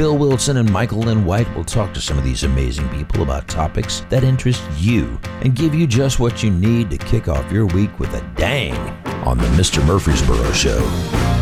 Bill Wilson and Michael Lynn White will talk to some of these amazing people about topics that interest you and give you just what you need to kick off your week with a dang on the Mr. Murfreesboro Show.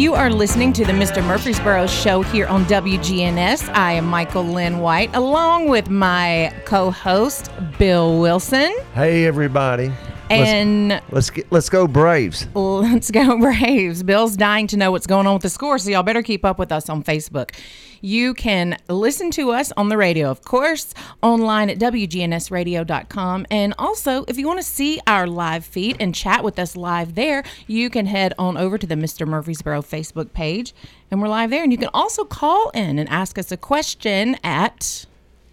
You are listening to the Mr. Murfreesboro show here on WGNS. I am Michael Lynn White, along with my co host, Bill Wilson. Hey everybody. And let's, let's get let's go Braves. Let's go Braves. Bill's dying to know what's going on with the score, so y'all better keep up with us on Facebook. You can listen to us on the radio, of course, online at WGNSradio.com. And also, if you want to see our live feed and chat with us live there, you can head on over to the Mr. Murfreesboro Facebook page. And we're live there. And you can also call in and ask us a question at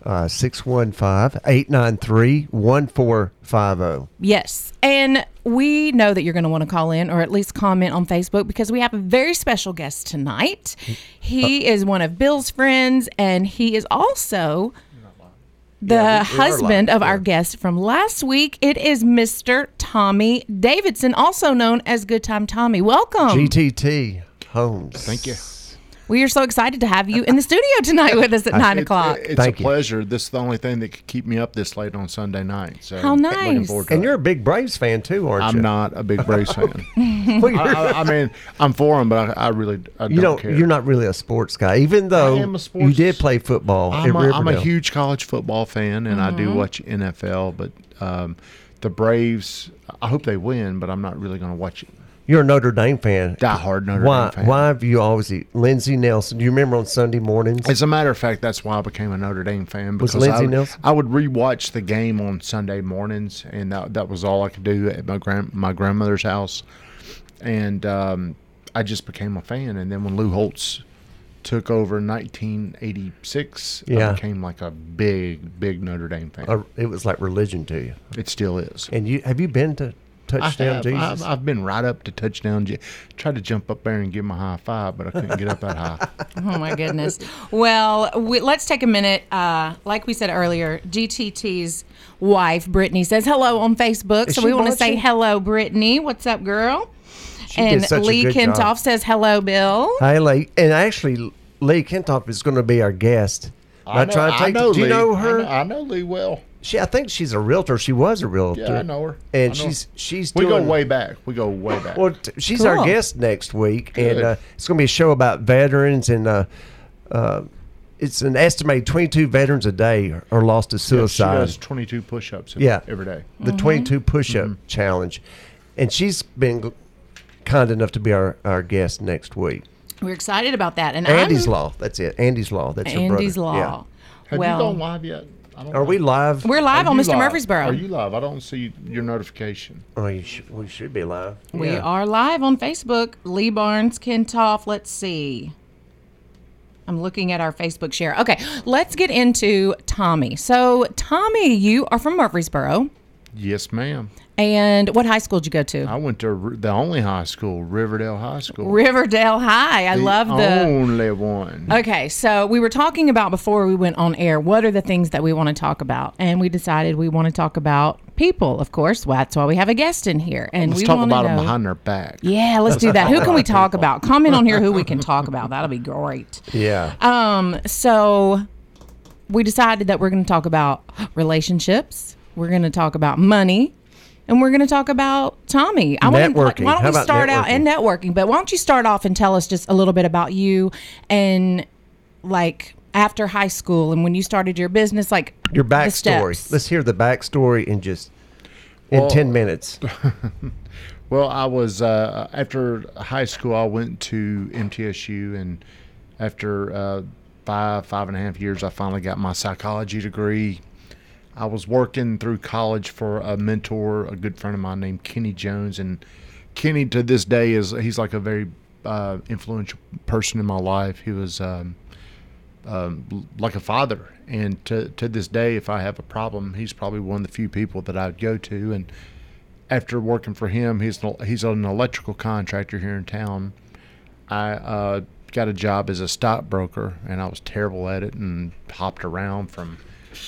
Uh, 615-893-1450. Yes. And we know that you're going to want to call in or at least comment on Facebook because we have a very special guest tonight. He is one of Bill's friends and he is also the Yeah, we- we husband live, of our guest from last week. It is Mr. Tommy Davidson, also known as Good Time Tommy. Welcome. GTT Homes. Thank you. We are so excited to have you in the studio tonight with us at nine It- o'clock. it's Thank a you. pleasure. This is the only thing that could keep me up this late on Sunday night. So How nice. to And it. you're a big Braves fan too, aren't you? I'm not a big Braves fan. Well, I, I- I mean, I'm for them, but I, I really I you don't don't. care. You're not really a sports guy, even though am a you did play football I'm at a, I'm a huge college football fan, and I do Mm-hmm. watch NFL. But um, the Braves, I hope they win, but I'm not really going to watch it. You're a Notre Dame fan. Diehard Notre why? Dame fan. Why have you always Lindsey Nelson? Do you remember on Sunday mornings? As a matter of fact, that's why I became a Notre Dame fan. Was Because Lindsey I, Nelson? I would rewatch the game on Sunday mornings, and that, that was all I could do at my grand my grandmother's house. And um, I just became a fan. And then when Lou Holtz took over in 1986, Yeah. I became like a big, big Notre Dame fan. It was like religion to you. it still is. And you have you been to Touchdown have, Jesus? I've, I've been right up to touchdown. Je- Tried to jump up there and give him a high five, but I couldn't get up that high. Oh my goodness. Well, we, let's take a minute. Uh, like we said earlier, GTT's wife, Brittany, says hello on Facebook. Is so we want to say hello, Brittany. What's up, girl? She and did such a Lee good Kentoff job. says hello, Bill. Hi, Lee. And actually, Lee Kentoff is going to be our guest. I Not know, trying to I take. know do you Lee. know I her? know, I know Lee well. She, I think she's a realtor. She was a realtor. Yeah, I know her. And know she's her. she's We go way back. We go way back. Well, t- she's Cool. our guest next week, and uh, it's going to be a show about veterans, and uh, uh, it's an estimated 22 veterans a day are, are lost to Yeah, she suicide. does 22 push-ups Yeah. every day. the Mm-hmm. 22 push-up challenge, and she's been kind enough to be our, our guest next week. We're excited about that. And Andy's I'm, Law, that's it. Andy's Law, that's her Andy's brother. Law. Have well, you gone live yet? I don't Are we live? we're live Are on you Mr. live? Murfreesboro. Are you live? I don't see your notification. Oh, you should, we should be live. We Yeah. are live on Facebook. Lee Barnes, Kentoff. Let's see. I'm looking at our Facebook share. Okay, let's get into Tommy. So, Tommy, you are from Murfreesboro. Yes, ma'am. And what high school did you go to? I went to the only high school, Riverdale High School. Riverdale High. I love the. only one. Okay, so we were talking about before we went on air. What are the things that we want to talk about? And we decided we want to talk about people, of course. Well, that's why we have a guest in here, and Let's we talk want about to them know. behind their back. Yeah, let's do that. Who can we talk about? Comment on here who we can talk about. That'll be great. Yeah. Um, so we decided that we're going to talk about relationships. We're going to talk about money. And we're going to talk about Tommy. I wanna- why don't How we about start out networking? and networking? But why don't you start off and tell us just a little bit about you and like after high school and when you started your business, like Your the backstory. Let's hear the backstory in just in Well- 10 minutes. Well, I was uh, after high school. I went to MTSU, and after uh, five five and a half years, I finally got my psychology degree. I was working through college for a mentor, a good friend of mine named Kenny Jones, and Kenny to this day is he's like a very uh, influential person in my life. He was um, um, like a father, and to to this day, if I have a problem, he's probably one of the few people that I'd go to. And after working for him, he's he's an electrical contractor here in town. I uh, got a job as a stockbroker, and I was terrible at it, and hopped around from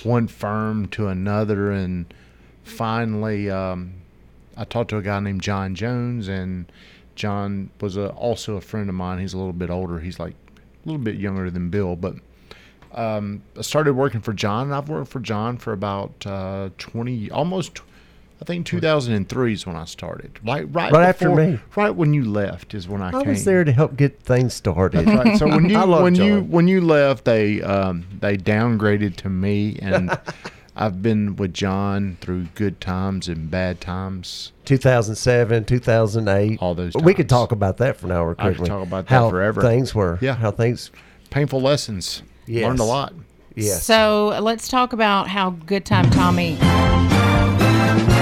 one firm to another, and finally, um, I talked to a guy named John Jones, and John was a, also a friend of mine. He's a little bit older. He's like a little bit younger than Bill, but um, I started working for John, and I've worked for John for about uh, 20, almost, I think 2003 is when I started. Right, right, Right after me. Right when you left is when I, came I came. was there to help get things started. Right. So when you I love when you when you left, they um, they downgraded to me, and I've been with John through good times and bad times. 2007, 2008. All those We could talk about that for an hour. I could couldn't talk about that how forever. Things were. Yeah. How things. Painful lessons. Yes. Learned a lot. Yes. So let's talk about how Good Time Tommy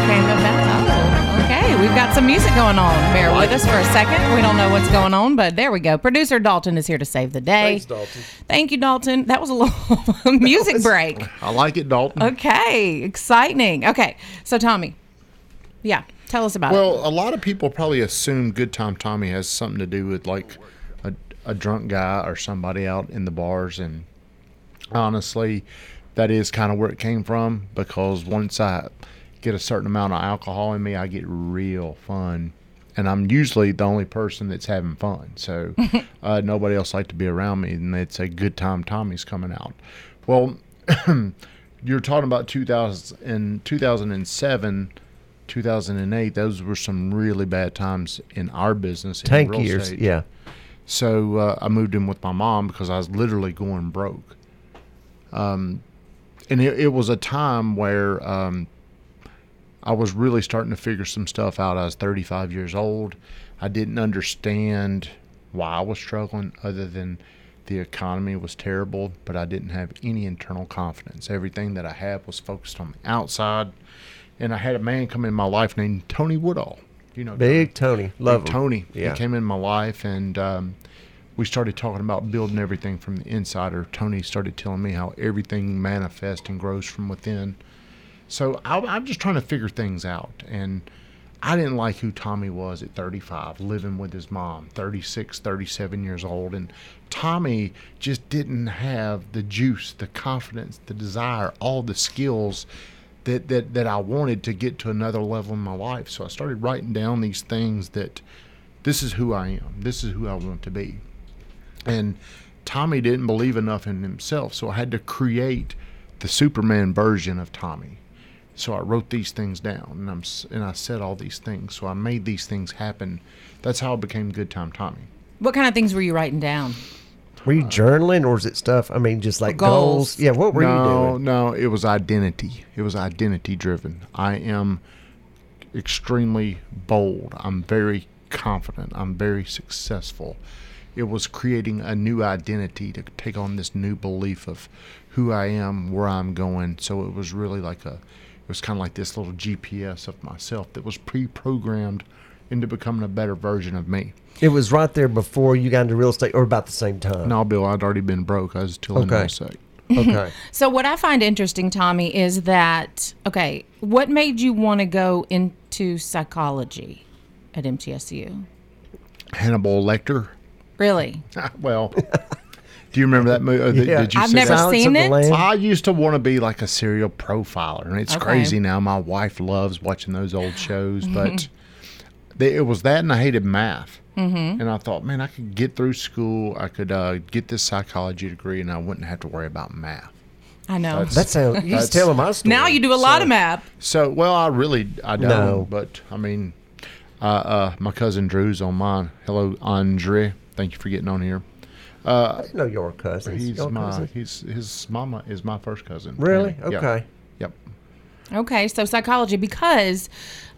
came about. Oh, okay, we've got some music going on. Bear with us for a second. We don't know what's going on, but there we go. Producer Dalton is here to save the day. Thanks, Dalton. Thank you, Dalton. That was a little music break. I like it, Dalton. Okay, exciting. Okay, so Tommy, yeah, tell us about it. Well, a lot of people probably assume Good Time Tommy has something to do with like a, a drunk guy or somebody out in the bars. And honestly, that is kind of where it came from because once I get a certain amount of alcohol in me, I get real fun. And I'm usually the only person that's having fun. So uh, nobody else like to be around me. And it's a good time Tommy's coming out. Well, you're talking about 2000 in 2007 2008 those were some really bad times in our business in Tank real years. estate. Yeah. so uh, i moved in with my mom because i was literally going broke um, and it, it was a time where um, i was really starting to figure some stuff out i was 35 years old i didn't understand why i was struggling other than the economy was terrible but i didn't have any internal confidence everything that i had was focused on the outside and I had a man come in my life named Tony Woodall. You know, Big Tony. Love Big him. Tony. Yeah. He came in my life, and um, we started talking about building everything from the inside. Or Tony started telling me how everything manifests and grows from within. So I, I'm just trying to figure things out, and I didn't like who Tommy was at 35, living with his mom, 36, 37 years old, and Tommy just didn't have the juice, the confidence, the desire, all the skills that, that, that I wanted to get to another level in my life. So I started writing down these things that this is who I am. This is who I want to be. And Tommy didn't believe enough in himself, so I had to create the Superman version of Tommy. So I wrote these things down, and I'm and I said all these things. So I made these things happen. That's how I became Good Time Tommy. what kind of things were you writing down? Were you journaling or was it stuff? I mean, just like Goals. goals. Yeah. What were no, you doing? No, no, it was identity. It was identity driven. I am extremely bold. I'm very confident. I'm very successful. It was creating a new identity to take on this new belief of who I am, where I'm going. So it was really like a, it was kind of like this little GPS of myself that was pre-programmed into becoming a better version of me. It was right there before you got into real estate, or about the same time. No, Bill, I'd already been broke. I was still in Okay. real estate. Okay. So what I find interesting, Tommy, is that okay, what made you want to go into psychology at MTSU? Hannibal Lecter. Really? well, do you remember that movie? Yeah. Did you I've see never that? Seen it. I used to want to be like a serial profiler, and it's Okay. crazy now. My wife loves watching those old shows, but they, it was that, and I hated math. Mm-hmm. And I thought, man, I could get through school. I could uh, get this psychology degree, and I wouldn't have to worry about math. I know. That's- That sounds. He's That's- telling my story. now you do a lot of math. So, well, I really, I don't. No. But I mean, uh, uh, my cousin Drew's on mine. Hello, Andre. Thank you for getting on here. Uh, I didn't know your cousin. He's your my cousin? he's his mama is my first cousin. Really? Yeah. Yeah. Okay. Yep. Okay, so psychology because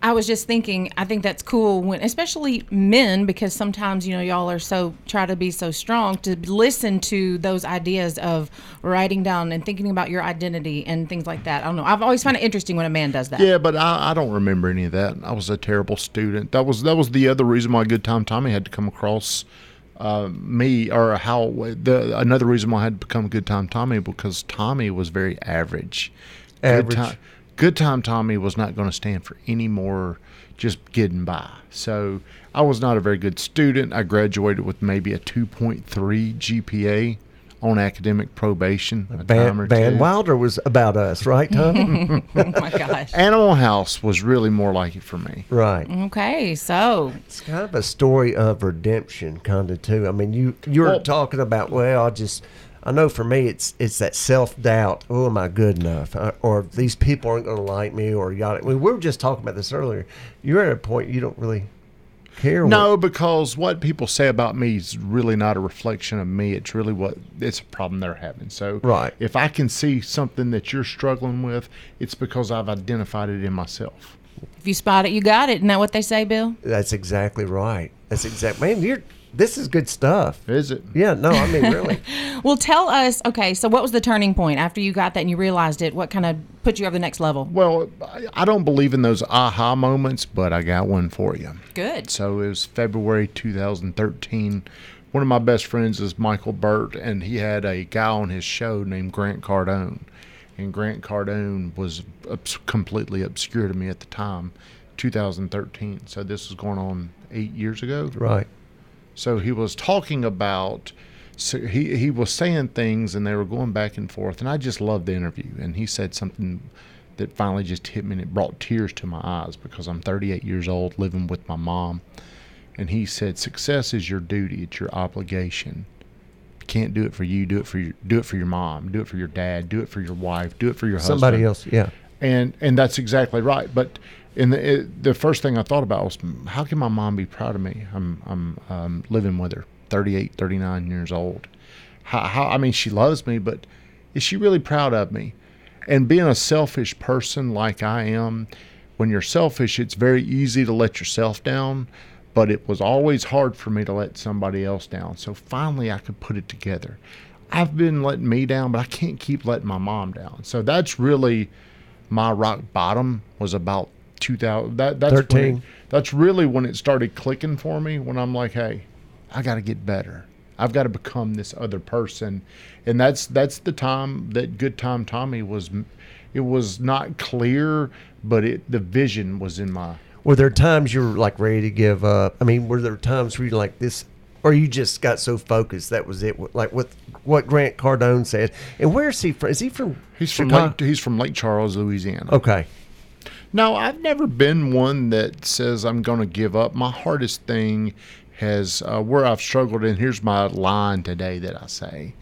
I was just thinking I think that's cool when especially men because sometimes you know y'all are so try to be so strong to listen to those ideas of writing down and thinking about your identity and things like that. I don't know. I've always found it interesting when a man does that. Yeah, but I, I don't remember any of that. I was a terrible student. That was that was the other reason why Good Time Tommy had to come across uh, me, or how the another reason why I had to become Good Time Tommy because Tommy was very average. Average. Good time, Good Time Tommy was not going to stand for any more just getting by. So I was not a very good student. I graduated with maybe a 2.3 GPA on academic probation. a time or Van, Van two. Wilder was about us, right, Tom? Oh my gosh. Animal House was really more like it for me. right. Okay, so It's kind of a story of redemption, kind of too. I mean, you you were Well- talking about well, I just I know for me it's it's that self doubt. Oh, am I good enough? Uh, or these people aren't going to like me, or you got it. We were just talking about this earlier. You're at a point you don't really care. No, what- because what people say about me is really not a reflection of me. It's really what it's a problem they're having. So, Right. if I can see something that you're struggling with, it's because I've identified it in myself. If you spot it, you got it. Isn't that what they say, Bill? that's exactly right. That's exact. Man, you're this is good stuff. Is it? Yeah. No, I mean really. Well, tell us. Okay, so what was the turning point after you got that and you realized it? What kind of put you over the next level? Well, I- I don't believe in those aha moments, but I got one for you. Good. So it was February 2013. One of my best friends is Michael Burt, and he had a guy on his show named Grant Cardone. And Grant Cardone was obs- completely obscure to me at the time, 2013. So this was going on eight years ago. right. So he was talking about, so he, he was saying things and they were going back and forth. And I just loved the interview. And he said something that finally just hit me and it brought tears to my eyes because I'm 38 years old living with my mom. And he said, success is your duty. It's your obligation. Can't do it for you. Do it for your, do it for your mom. Do it for your dad. Do it for your wife. Do it for your husband Somebody else. Yeah. and and that's exactly right. But in the it, the first thing I thought about was how can my mom be proud of me? I'm I'm um, living with her, 38, 39 years old. How, how I mean, she loves me, but is she really proud of me? And being a selfish person like I am, when you're selfish, it's very easy to let yourself down. But it was always hard for me to let somebody else down. So finally, I could put it together. I've been letting me down, but I can't keep letting my mom down. So that's really my rock bottom was about 2000 that that's when it- that's really when it started clicking for me when I'm like hey I got to get better I've got to become this other person and that's that's the time that good time Tommy was it was not clear but it the vision was in my Were there times you were like ready to give up? I mean, were there times where you like this, or you just got so focused that was it? Like what what Grant Cardone said. And where is he from? Is he from? he's from Lake, he's from Lake Charles Louisiana Okay. No, I've never been one that says I'm going to give up. My hardest thing has uh, where I've struggled, and here's my line today that I say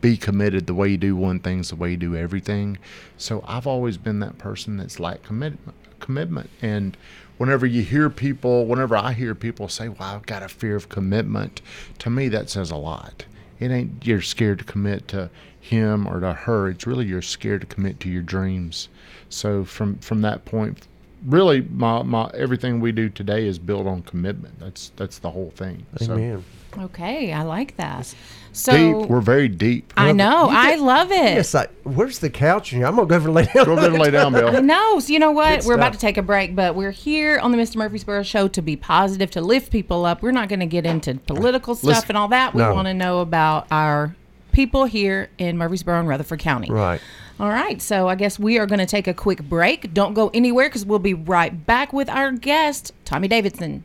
be committed the way you do one thing's the way you do everything. So I've always been that person that's like commitment, commitment. And whenever you hear people, whenever I hear people say, well, I've got a fear of commitment, to me, that says a lot. It ain't you're scared to commit to him or to her. It's really you're scared to commit to your dreams. So from from that point, really, my, my everything we do today is built on commitment. That's that's the whole thing. Amen. Okay, I like that. So deep. We're very deep. I know. You I get- love it. Yes. I, where's the couch? I'm gonna go over and lay down. Go over there and lay down, I Bill. know. So you know what? Good We're about to take a break, but we're here on the Mr. Murfreesboro show to be positive, to lift people up. We're not going to get into political stuff Listen- and all that. We No. want to know about our people here in Murfreesboro and Rutherford County. Right. All right. So I guess we are going to take a quick break. Don't go anywhere because we'll be right back with our guest, Tommy Davidson.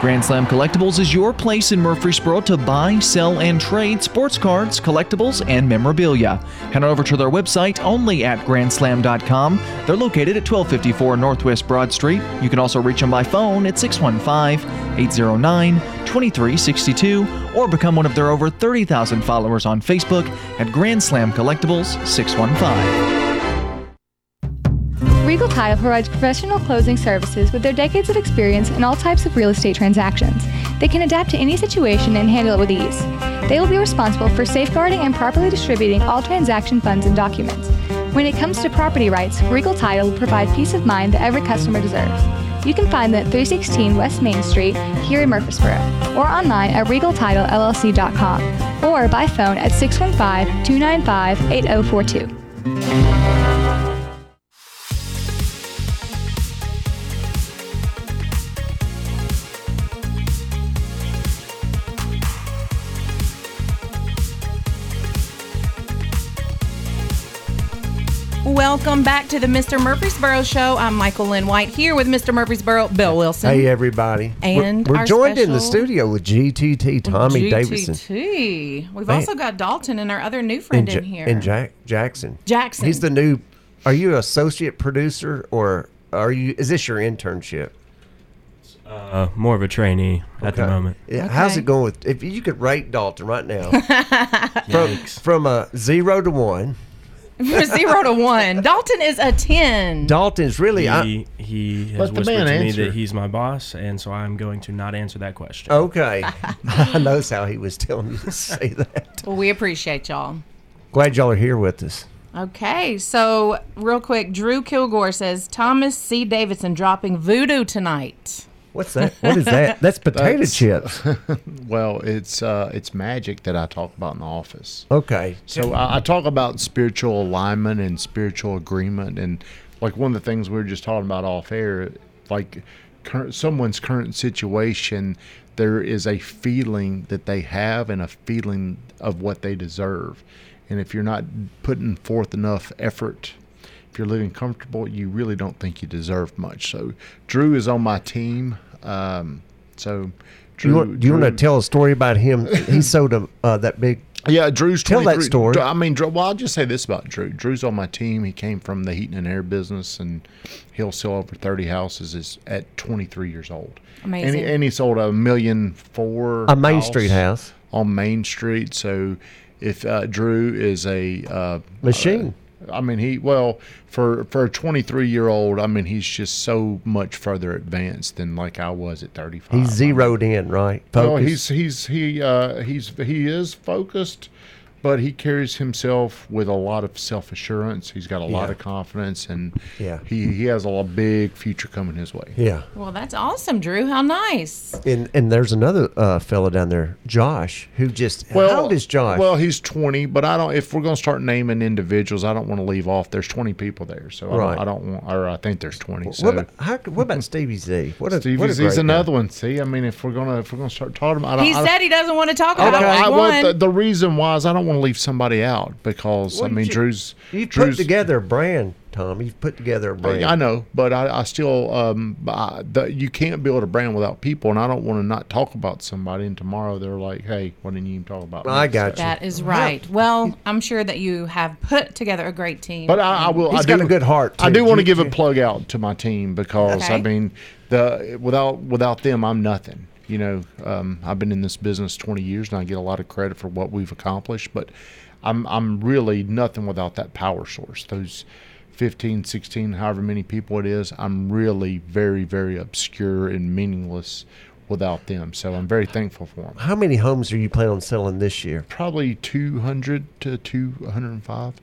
Grand Slam Collectibles is your place in Murfreesboro to buy, sell, and trade sports cards, collectibles, and memorabilia. Head on over to their website only at grandslam.com. They're located at 1254 Northwest Broad Street. You can also reach them by phone at 615 809 2362 or become one of their over 30,000 followers on Facebook at Grand Slam Collectibles 615. Regal Title provides professional closing services with their decades of experience in all types of real estate transactions. They can adapt to any situation and handle it with ease. They will be responsible for safeguarding and properly distributing all transaction funds and documents. When it comes to property rights, Regal Title will provide peace of mind that every customer deserves. You can find them at 316 West Main Street here in Murfreesboro or online at regaltitlellc.com or by phone at 615 295 8042. Welcome back to the Mr. Murfreesboro Show. I'm Michael Lynn White here with Mr. Murfreesboro, Bill Wilson. Hey, everybody. And we're, we're our joined in the studio with GTT Tommy Davidson. GTT. We've Man. also got Dalton and our other new friend and, in here. and Jack Jackson. Jackson. He's the new. Are you an associate producer or are you? Is this your internship? Uh, more of a trainee at the moment. Yeah, How's it going with? If you could rate Dalton right now, from from a zero to one, From zero to one. Dalton is a 10. Dalton's really. I, He, he has Let the whispered man to me answer. that he's my boss, and so I'm going to not answer that question. okay, I knows how he was telling you to say that. Well, we appreciate y'all. Glad y'all are here with us. Okay, so real quick, Drew Kilgore says Thomas C. Davidson dropping voodoo tonight. What's that? What is that? That's potato That's- chips. Well, it's uh, it's magic that I talk about in the office. Okay. So I, I talk about spiritual alignment and spiritual agreement, and like one of the things we were just talking about off air, like current, someone's current situation, there is a feeling that they have and a feeling of what they deserve, and if you're not putting forth enough effort. If you're living comfortable, you really don't think you deserve much. So, Drew is on my team. Um, so, Do you, want, do you want to tell a story about him? He sold a, uh, that big. Yeah, Drew's Tell that story. I mean, Drew, well, I'll just say this about Drew. Drew's on my team. He came from the heating and air business, and he'll sell over 30 houses at 23 years old. And Amazing. he, and he sold a million four. A Main Street house. on Main Street. So, if uh, Drew is a uh, Machine. I mean, he well for for a 23 year old. I mean, he's just so much further advanced than like I was at 35. He's zeroed in, right? Well, he's he's he uh, he's he is focused, but he carries himself with a lot of self assurance. He's got a lot of confidence, and Yeah. he he has a lo- big future coming his way. yeah. Well, that's awesome, Drew. How nice. And and there's another uh, fella down there, Josh, who just. well, how old is Josh? Well, he's 20, but I don't. If we're going to start naming individuals, I don't want to leave off. There's 20 people there, so I, don't, I don't want. Or I think there's 20. So what about how, what about Stevie Z? What a, what a Stevie's great he's guy. another one. See, I mean, if we're gonna if we're gonna start talking about, I don't, He I don't- said he doesn't want to talk about don't- it. I- well, One. the, the reason why is I don't want to leave somebody out because Well, I mean ju- Drew's You've Drew's, put together a brand, Tom. You've put together a brand. I know, but I, I still um I, the, you can't build a brand without people, and I don't want to not talk about somebody, and tomorrow they're like, hey, why didn't you even talk about? I me?" got So- you. that is right. Well, I'm sure that you have put together a great team. But I, I will. He's I got a good heart, I do want to give a plug out to my team because I mean, the without without them, I'm nothing. You know, um, I've been in this business 20 years, and I get a lot of credit for what we've accomplished. But I'm I'm really nothing without that power source. Those 15, 16, however many people it is, I'm really very, very obscure and meaningless without them. So I'm very thankful for them. How many homes are you planning on selling this year? Probably 200 to 205.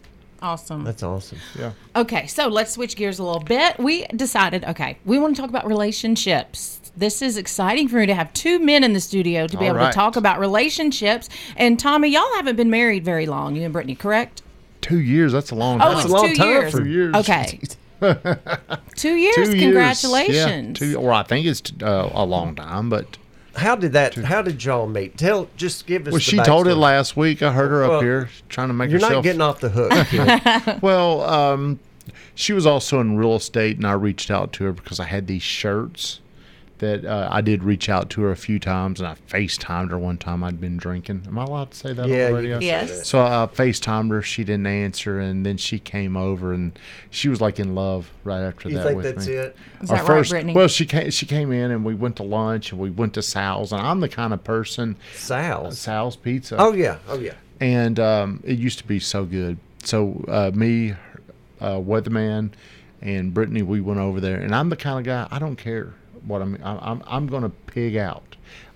awesome. That's awesome. Yeah. Okay, so let's switch gears a little bit. We decided, okay, we want to talk about relationships. This is exciting for me to have two men in the studio to be All able right. to talk about relationships. And Tommy, y'all haven't been married very long, you and Brittany, correct? Two years. That's a long Oh, time. it's a long two time years. for- years. Okay. two years. Two years. Congratulations. Yeah, two, or I think it's uh, a long time, but How did that? How did y'all meet? Tell. Just give us. well, the she told it backstory. last week. I heard her Well, up here trying to make You're herself. not getting off the hook. kid. Well, um, she was also in real estate, and I reached out to her because I had these shirts that uh, I did reach out to her a few times, and I FaceTimed her one time. I'd been drinking. Am I allowed to say that Yeah, on you the radio? Yes. So I FaceTimed her. She didn't answer, and then she came over, and she was like in love right after You that think with that's me. it? Is Our that right, Brittany? well, she came. She came in, and we went to lunch, and we went to Sal's, and I'm the kind of person Sal's. Sal's Pizza. Oh yeah. Oh yeah. and um, it used to be so good. So uh, me, uh, Weatherman, and Brittany, we went over there, and I'm the kind of guy I don't care what I'm. I'm I'm, I'm going to pig out.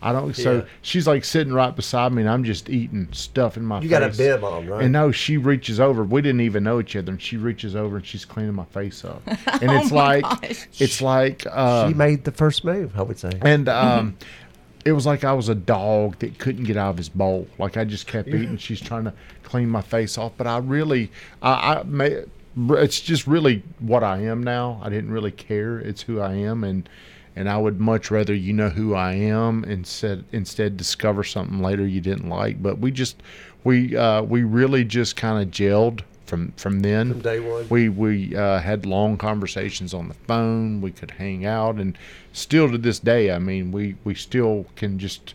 I don't. So Yeah. she's like sitting right beside me, and I'm just eating stuff in my You face. got a bib on, right? And no, she reaches over. We didn't even know each other, and she reaches over and she's cleaning my face up. And it's Oh my like, gosh. it's like, uh, she made the first move. I would say. and um, it was like I was a dog that couldn't get out of his bowl. Like I just kept eating. She's trying to clean my face off, but I really, I, I may, it's just really what I am now. I didn't really care. It's who I am, and and I would much rather you know who I am instead instead discover something later you didn't like. But we just we uh, we really just kind of gelled from from then From day one. we we uh, had long conversations on the phone. We could hang out, and still to this day, I mean, we we still can just.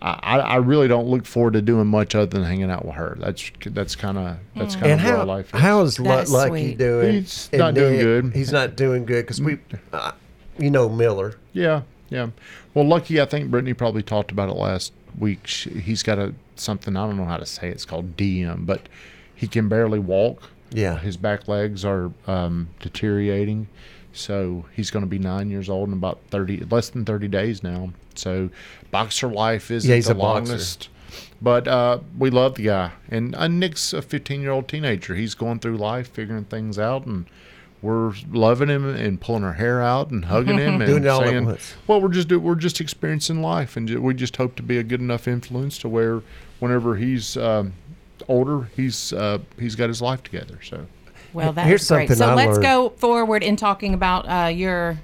I, I I really don't look forward to doing much other than hanging out with her. That's that's kind of that's kind of where how life is. how is Lu- That is Lucky sweet. doing? He's And not doing good. He's not doing good because we, uh, you know, Miller. Yeah, yeah. Well, lucky, I think Brittany probably talked about it last week. She, he's got a something I don't know how to say. It's called DM, but he can barely walk. Yeah. his back legs are um, deteriorating. So he's going to be nine years old in about thirty, less than thirty days now. So boxer life is Yeah, the a boxer. longest. But uh, we love the guy, and uh, Nick's a 15 year old teenager. He's going through life, figuring things out, and we're loving him and pulling our hair out and hugging him and Doing it all at saying, once. "Well, we're just we're just experiencing life, and we just hope to be a good enough influence to where whenever he's um, older, he's uh, he's got his life together." So Well, that's Here's great. something So I let's learned. go forward in talking about uh, your.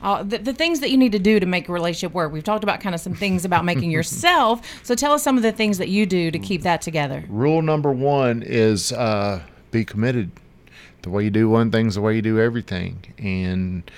Uh, the, the things that you need to do to make a relationship work. We've talked about kind of some things about making yourself. So tell us some of the things that you do to keep that together. rule number one is uh, be committed. The way you do one thing's the way you do everything. And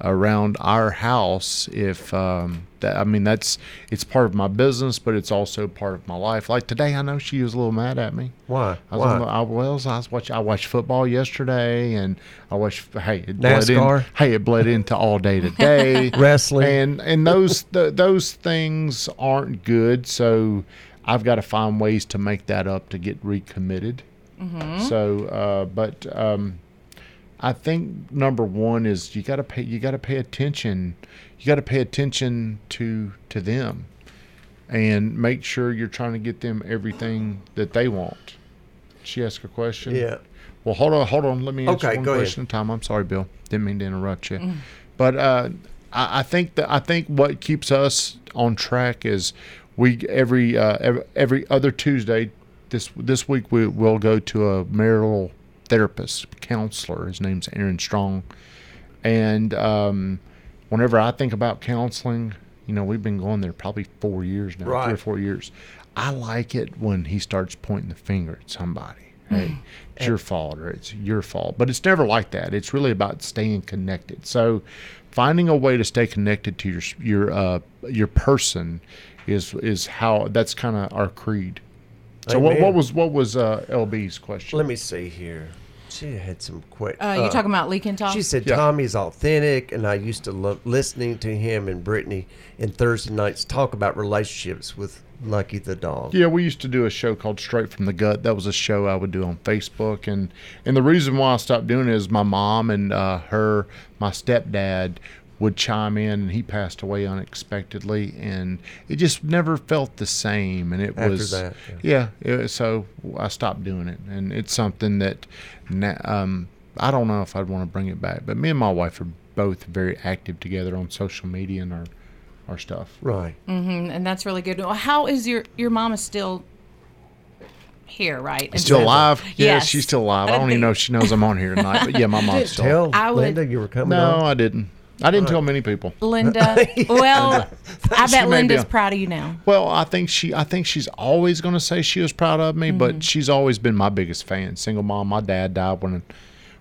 around our house, if um, that, I mean that's it's part of my business, but it's also part of my life. Like today, I know she was a little mad at me. Why? I was, the, Why? I, well, I was watching. I watched football yesterday, and I watched. Hey, it bled in, NASCAR? hey, it bled into all day today. Wrestling. and and those th- those things aren't good. So I've got to find ways to make that up to get recommitted. So, uh, but um, I think number one is you got to pay. You got to pay attention. You got to pay attention to to them, and make sure you're trying to get them everything that they want. She asked a question. Yeah. Well, hold on, hold on. Let me answer Okay, one go ahead. question at a time. I'm sorry, Bill. Didn't mean to interrupt you. Mm. But uh, I, I think that I think what keeps us on track is we every uh, every, every other Tuesday. This this week we will go to a marital therapist counselor. His name's Aaron Strong, and um, whenever I think about counseling, you know, we've been going there probably four years now, three or four years. I like it when he starts pointing the finger at somebody. Hey, it's your fault or it's your fault. But it's never like that. It's really about staying connected. So, finding a way to stay connected to your your uh, your person is is how that's kind of our creed. So, what, Amen. what was what was uh, LB's question? Let me see here. She had some quick. Uh, you talking about Lee Kintoff? She said Yeah. Tommy's authentic, and I used to love listening to him and Brittany in Thursday nights talk about relationships with Lucky the dog. Yeah, we used to do a show called Straight from the Gut. That was a show I would do on Facebook, and and the reason why I stopped doing it is my mom and uh, her, my stepdad would chime in, and he passed away unexpectedly, and it just never felt the same. And it After was that, yeah. it, so I stopped doing it, and it's something that um, I don't know if I'd want to bring it back. But me and my wife are both very active together on social media and our our stuff. Right. Mm-hmm, and that's really good. How is your your mom is still here, right? And Still so- alive? Yeah, Yes. she's still alive. I I don't even know if she knows I'm on here tonight. But yeah, my mom's still. Tell I would- Linda you were coming No, on. I didn't. I didn't tell many people. Linda. Well, I She bet may be Linda's a- proud of you now. Well, I think she. I think she's always going to say she was proud of me, Mm-hmm. but she's always been my biggest fan. Single mom. My dad died when,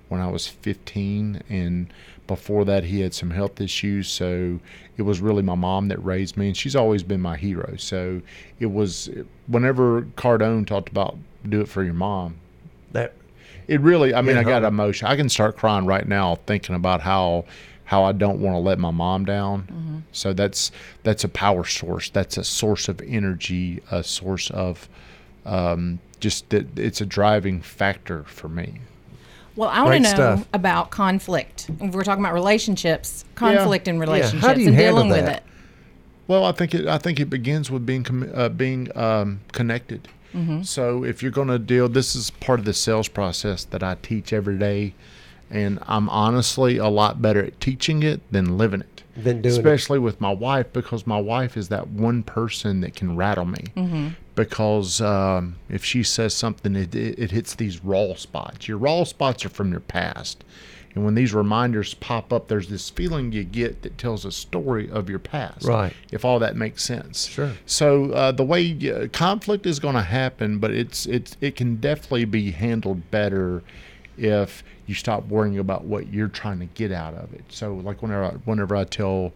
when I was 15, and Before that, he had some health issues, so it was really my mom that raised me, and she's always been my hero. So it was whenever Cardone talked about do it for your mom, That it really i mean i got huh? emotion i can start crying right now thinking about how how i don't want to let my mom down Mm-hmm. so that's that's a power source that's a source of energy a source of um, just that it's a driving factor for me Well, I want to know stuff. about conflict. If we're talking about relationships, conflict in How do relationships, you and handle dealing with it. Well, I think it. I think it begins with being com- uh, being um, connected. So if you're going to deal, this is part of the sales process that I teach every day, and I'm honestly a lot better at teaching it than living it. Than doing it. especially with my wife because my wife is that one person that can rattle me. Because um, if she says something, it, it, it hits these raw spots. Your raw spots are from your past. And when these reminders pop up, there's this feeling you get that tells a story of your past. Right. If all that makes sense. Sure. So uh, the way uh, conflict is going to happen, but it's it's it can definitely be handled better if you stop worrying about what you're trying to get out of it. So like whenever I, whenever I tell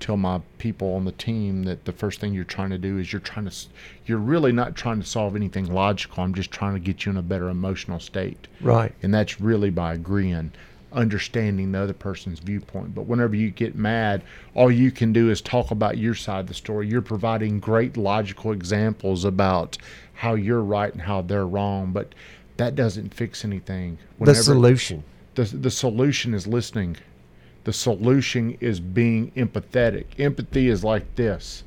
tell my people on the team that the first thing you're trying to do is you're trying to you're really not trying to solve anything logical. I'm just trying to get you in a better emotional state. Right. And that's really by agreeing, understanding the other person's viewpoint. But whenever you get mad, all you can do is talk about your side of the story. You're providing great logical examples about how you're right and how they're wrong, but that doesn't fix anything. the solution. the, the solution is listening. The solution is being empathetic. Empathy is like this.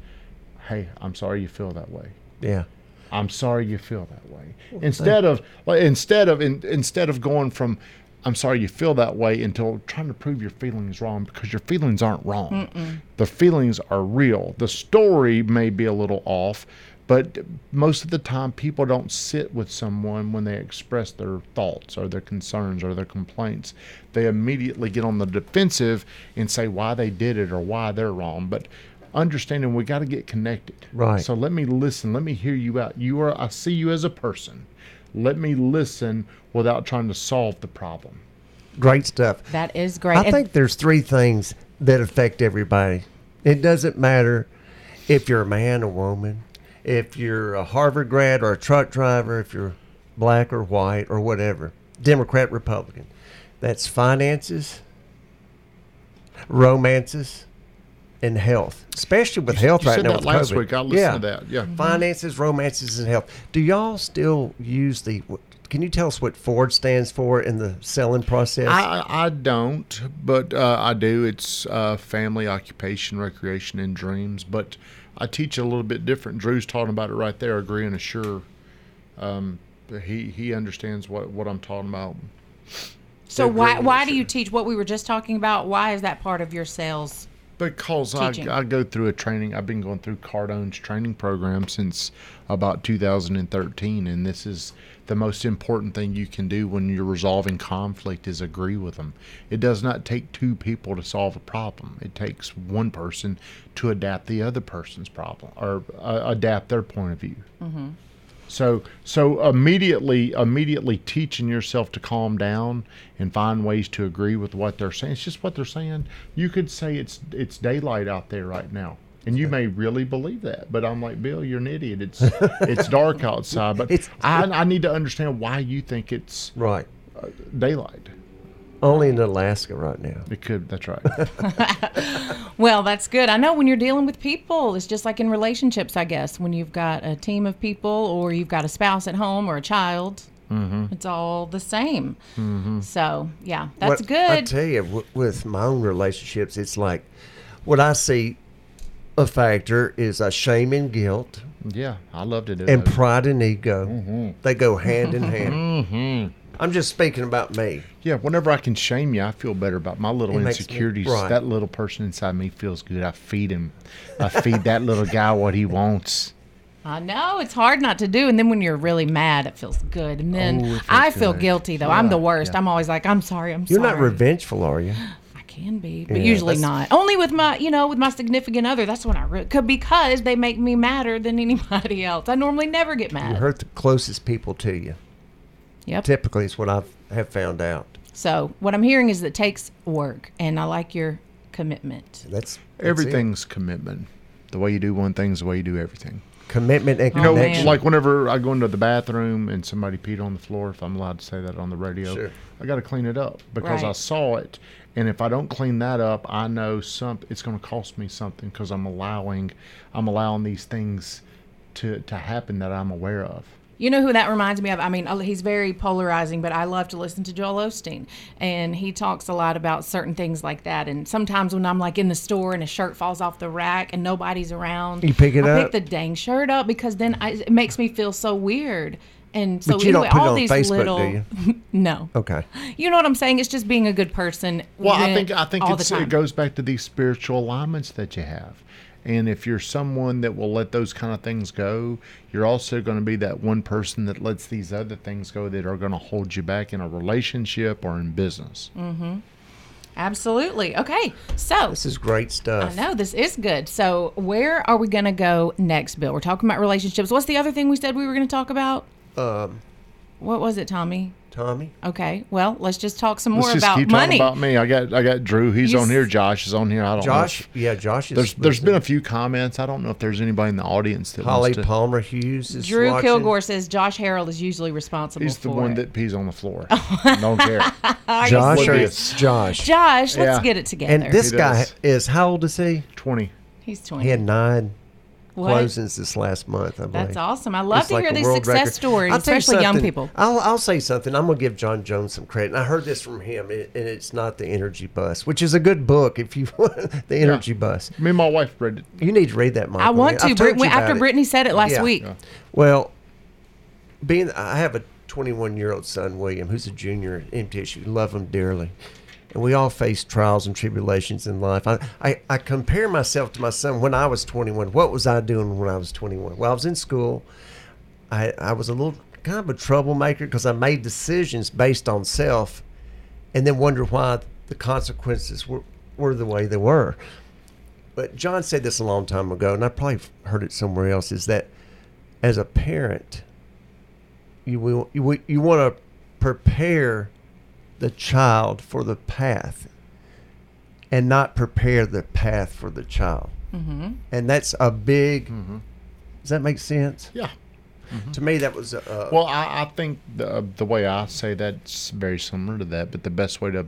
Hey, I'm sorry you feel that way. Yeah. I'm sorry you feel that way. Instead of like, instead of in, instead of going from I'm sorry you feel that way until trying to prove your feelings wrong because your feelings aren't wrong. The feelings are real. The story may be a little off, but most of the time people don't sit with someone when they express their thoughts or their concerns or their complaints. They immediately get on the defensive and say why they did it or why they're wrong. But understanding we got to get connected. Right. So let me listen. Let me hear you out. You are. I see you as a person. Let me listen without trying to solve the problem. Great stuff. That is great. I And- think there's three things that affect everybody. It doesn't matter if you're a man or woman, if you're a Harvard grad or a truck driver, if you're black or white or whatever, Democrat, Republican. That's finances, romances, and health. Especially with health you right now last COVID. week. I listened yeah. to that. Yeah. Finances, romances, and health. Do y'all still use the? Can you tell us what Ford stands for in the selling process? I, I don't, but uh, I do. It's uh, family, occupation, recreation, and dreams. But I teach it a little bit different. Drew's talking about it right there. Agree and assure. Um, he he understands what what I'm talking about. so why why do you teach what we were just talking about? Why is that part of your sales? Because I, I go through a training. I've been going through Cardone's training program since about 2013, and this is the most important thing you can do when you're resolving conflict is agree with them. It does not take two people to solve a problem. It takes one person to adapt the other person's problem or uh, adapt their point of view. So so immediately immediately teaching yourself to calm down and find ways to agree with what they're saying. It's just what they're saying. You could say it's it's daylight out there right now. And you may really believe that, but I'm like, Bill, you're an idiot. It's it's dark outside, but It's- I, I need to understand why you think it's right. daylight. Only in Alaska right now. It could. That's right. Well, that's good. I know when you're dealing with people, it's just like in relationships, I guess. When you've got a team of people or you've got a spouse at home or a child, Mm-hmm. it's all the same. So, yeah, that's What- I tell you, w- with my own relationships, it's like what I see a factor is a shame and guilt yeah, I love to do it. and that. pride and ego. Mm-hmm. They go hand in hand. I'm just speaking about me. Yeah, whenever I can shame you, I feel better about my little It makes me- insecurities. right. That little person inside me feels good. I feed him. I feed that little guy what he wants. I know it's hard not to do, and then when you're really mad, it feels good. And then Oh, it feels I feel good. guilty though. I'm the worst. yeah. I'm always like, I'm sorry. I'm sorry. You're sorry. not revengeful, are you? I can be, but Yeah, usually not. Only with my, you know, with my significant other. That's when I re- could because they make me madder than anybody else. I normally never get You mad. hurt the closest people to you. Yep. Typically, is what I have found out. So what I'm hearing is it takes work, and I like your commitment. That's, that's it. Everything's commitment. The way you do one thing is the way you do everything. commitment and You know, connection. like whenever I go into the bathroom and somebody peed on the floor, if I'm allowed to say that on the radio, Sure. I got to clean it up because I saw it. And if I don't clean that up, I know some it's going to cost me something because I'm allowing I'm allowing these things to to happen that I'm aware of. You know who that reminds me of? I mean, uh, he's very polarizing, but I love to listen to Joel Osteen. And he talks a lot about certain things like that. And sometimes when I'm like in the store and a shirt falls off the rack and nobody's around, You pick it I up? pick the dang shirt up because then I, it makes me feel so weird. And so But you don't anyway, put it all on these Facebook, little do you? no, Okay. you know what I'm saying? It's just being a good person. Well, I think I think it's, it goes back to these spiritual alignments that you have. And if you're someone that will let those kind of things go, you're also going to be that one person that lets these other things go that are going to hold you back in a relationship or in business. Mm-hmm. Absolutely. Okay, so This is great I stuff. know this is good. So, where are we going to go next, Bill? We're talking about relationships. What's the other thing we said we were going to talk about? Um, What was it, Tommy? Tommy? Okay, well, let's just talk some more Let's just about keep money. talking about me. I got I got Drew. He's You on here. Josh is on here. I don't know. Josh? if- Yeah, Josh is. There's there's listening. been a few comments. I don't know if there's anybody in the audience that Holly wants to. Palmer Hughes is Drew watching. Kilgore says Josh Harold is usually responsible He's the for one it. that pees on the floor. don't care. Josh or Oblivious. Josh. Josh, let's Yeah. get it together. And this guy is how old is he? Twenty. He's 20. He had nine What? closings this last month. I believe. That's awesome. I love It's to like hear these success record. stories, I'll tell you especially young people. I'll, I'll say something. I'm going to give John Jones some credit. And I heard this from him, and and it's not the Energy Bus, which is a good book if you want the Energy Bus. Me and my wife read it. You need to read that, Michael. I want I've to. told Brit- you after about it. Brittany said it last Yeah. week. Yeah. Well, being I have a 21 year old son, William, who's a junior at MTSU. Love him dearly, and we all face trials and tribulations in life. I, I I compare myself to my son when I was 21. What was I doing when I was 21? Well, I was in school. I I was a little kind of a troublemaker because I made decisions based on self, and then wonder why the consequences were were the way they were. But John said this a long time ago, and I probably heard it somewhere else. Is that as a parent, you will you, will- you want to prepare the child for the path, and not prepare the path for the child. Mm-hmm. And that's a big. Does that make sense? Yeah. To me, that was uh, Well, I, I think the the way I say that's very similar to that. But the best way to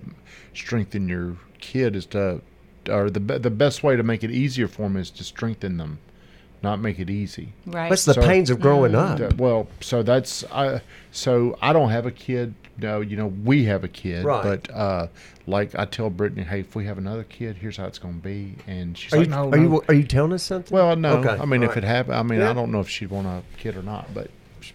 strengthen your kid is to, or the the best way to make it easier for them is to strengthen them, not make it easy. Right. That's the So- pains of growing up. Uh, Well, so that's I. So I don't have a kid. No, you know we have a kid, Right. but uh, like I tell Brittany, hey, if we have another kid, here's how it's going to be, and she's Are like, you, no, are no. you are you telling us something? Well, no. Okay, I mean, all if right. it happened, I mean, Yeah. I don't know if she'd want a kid or not, but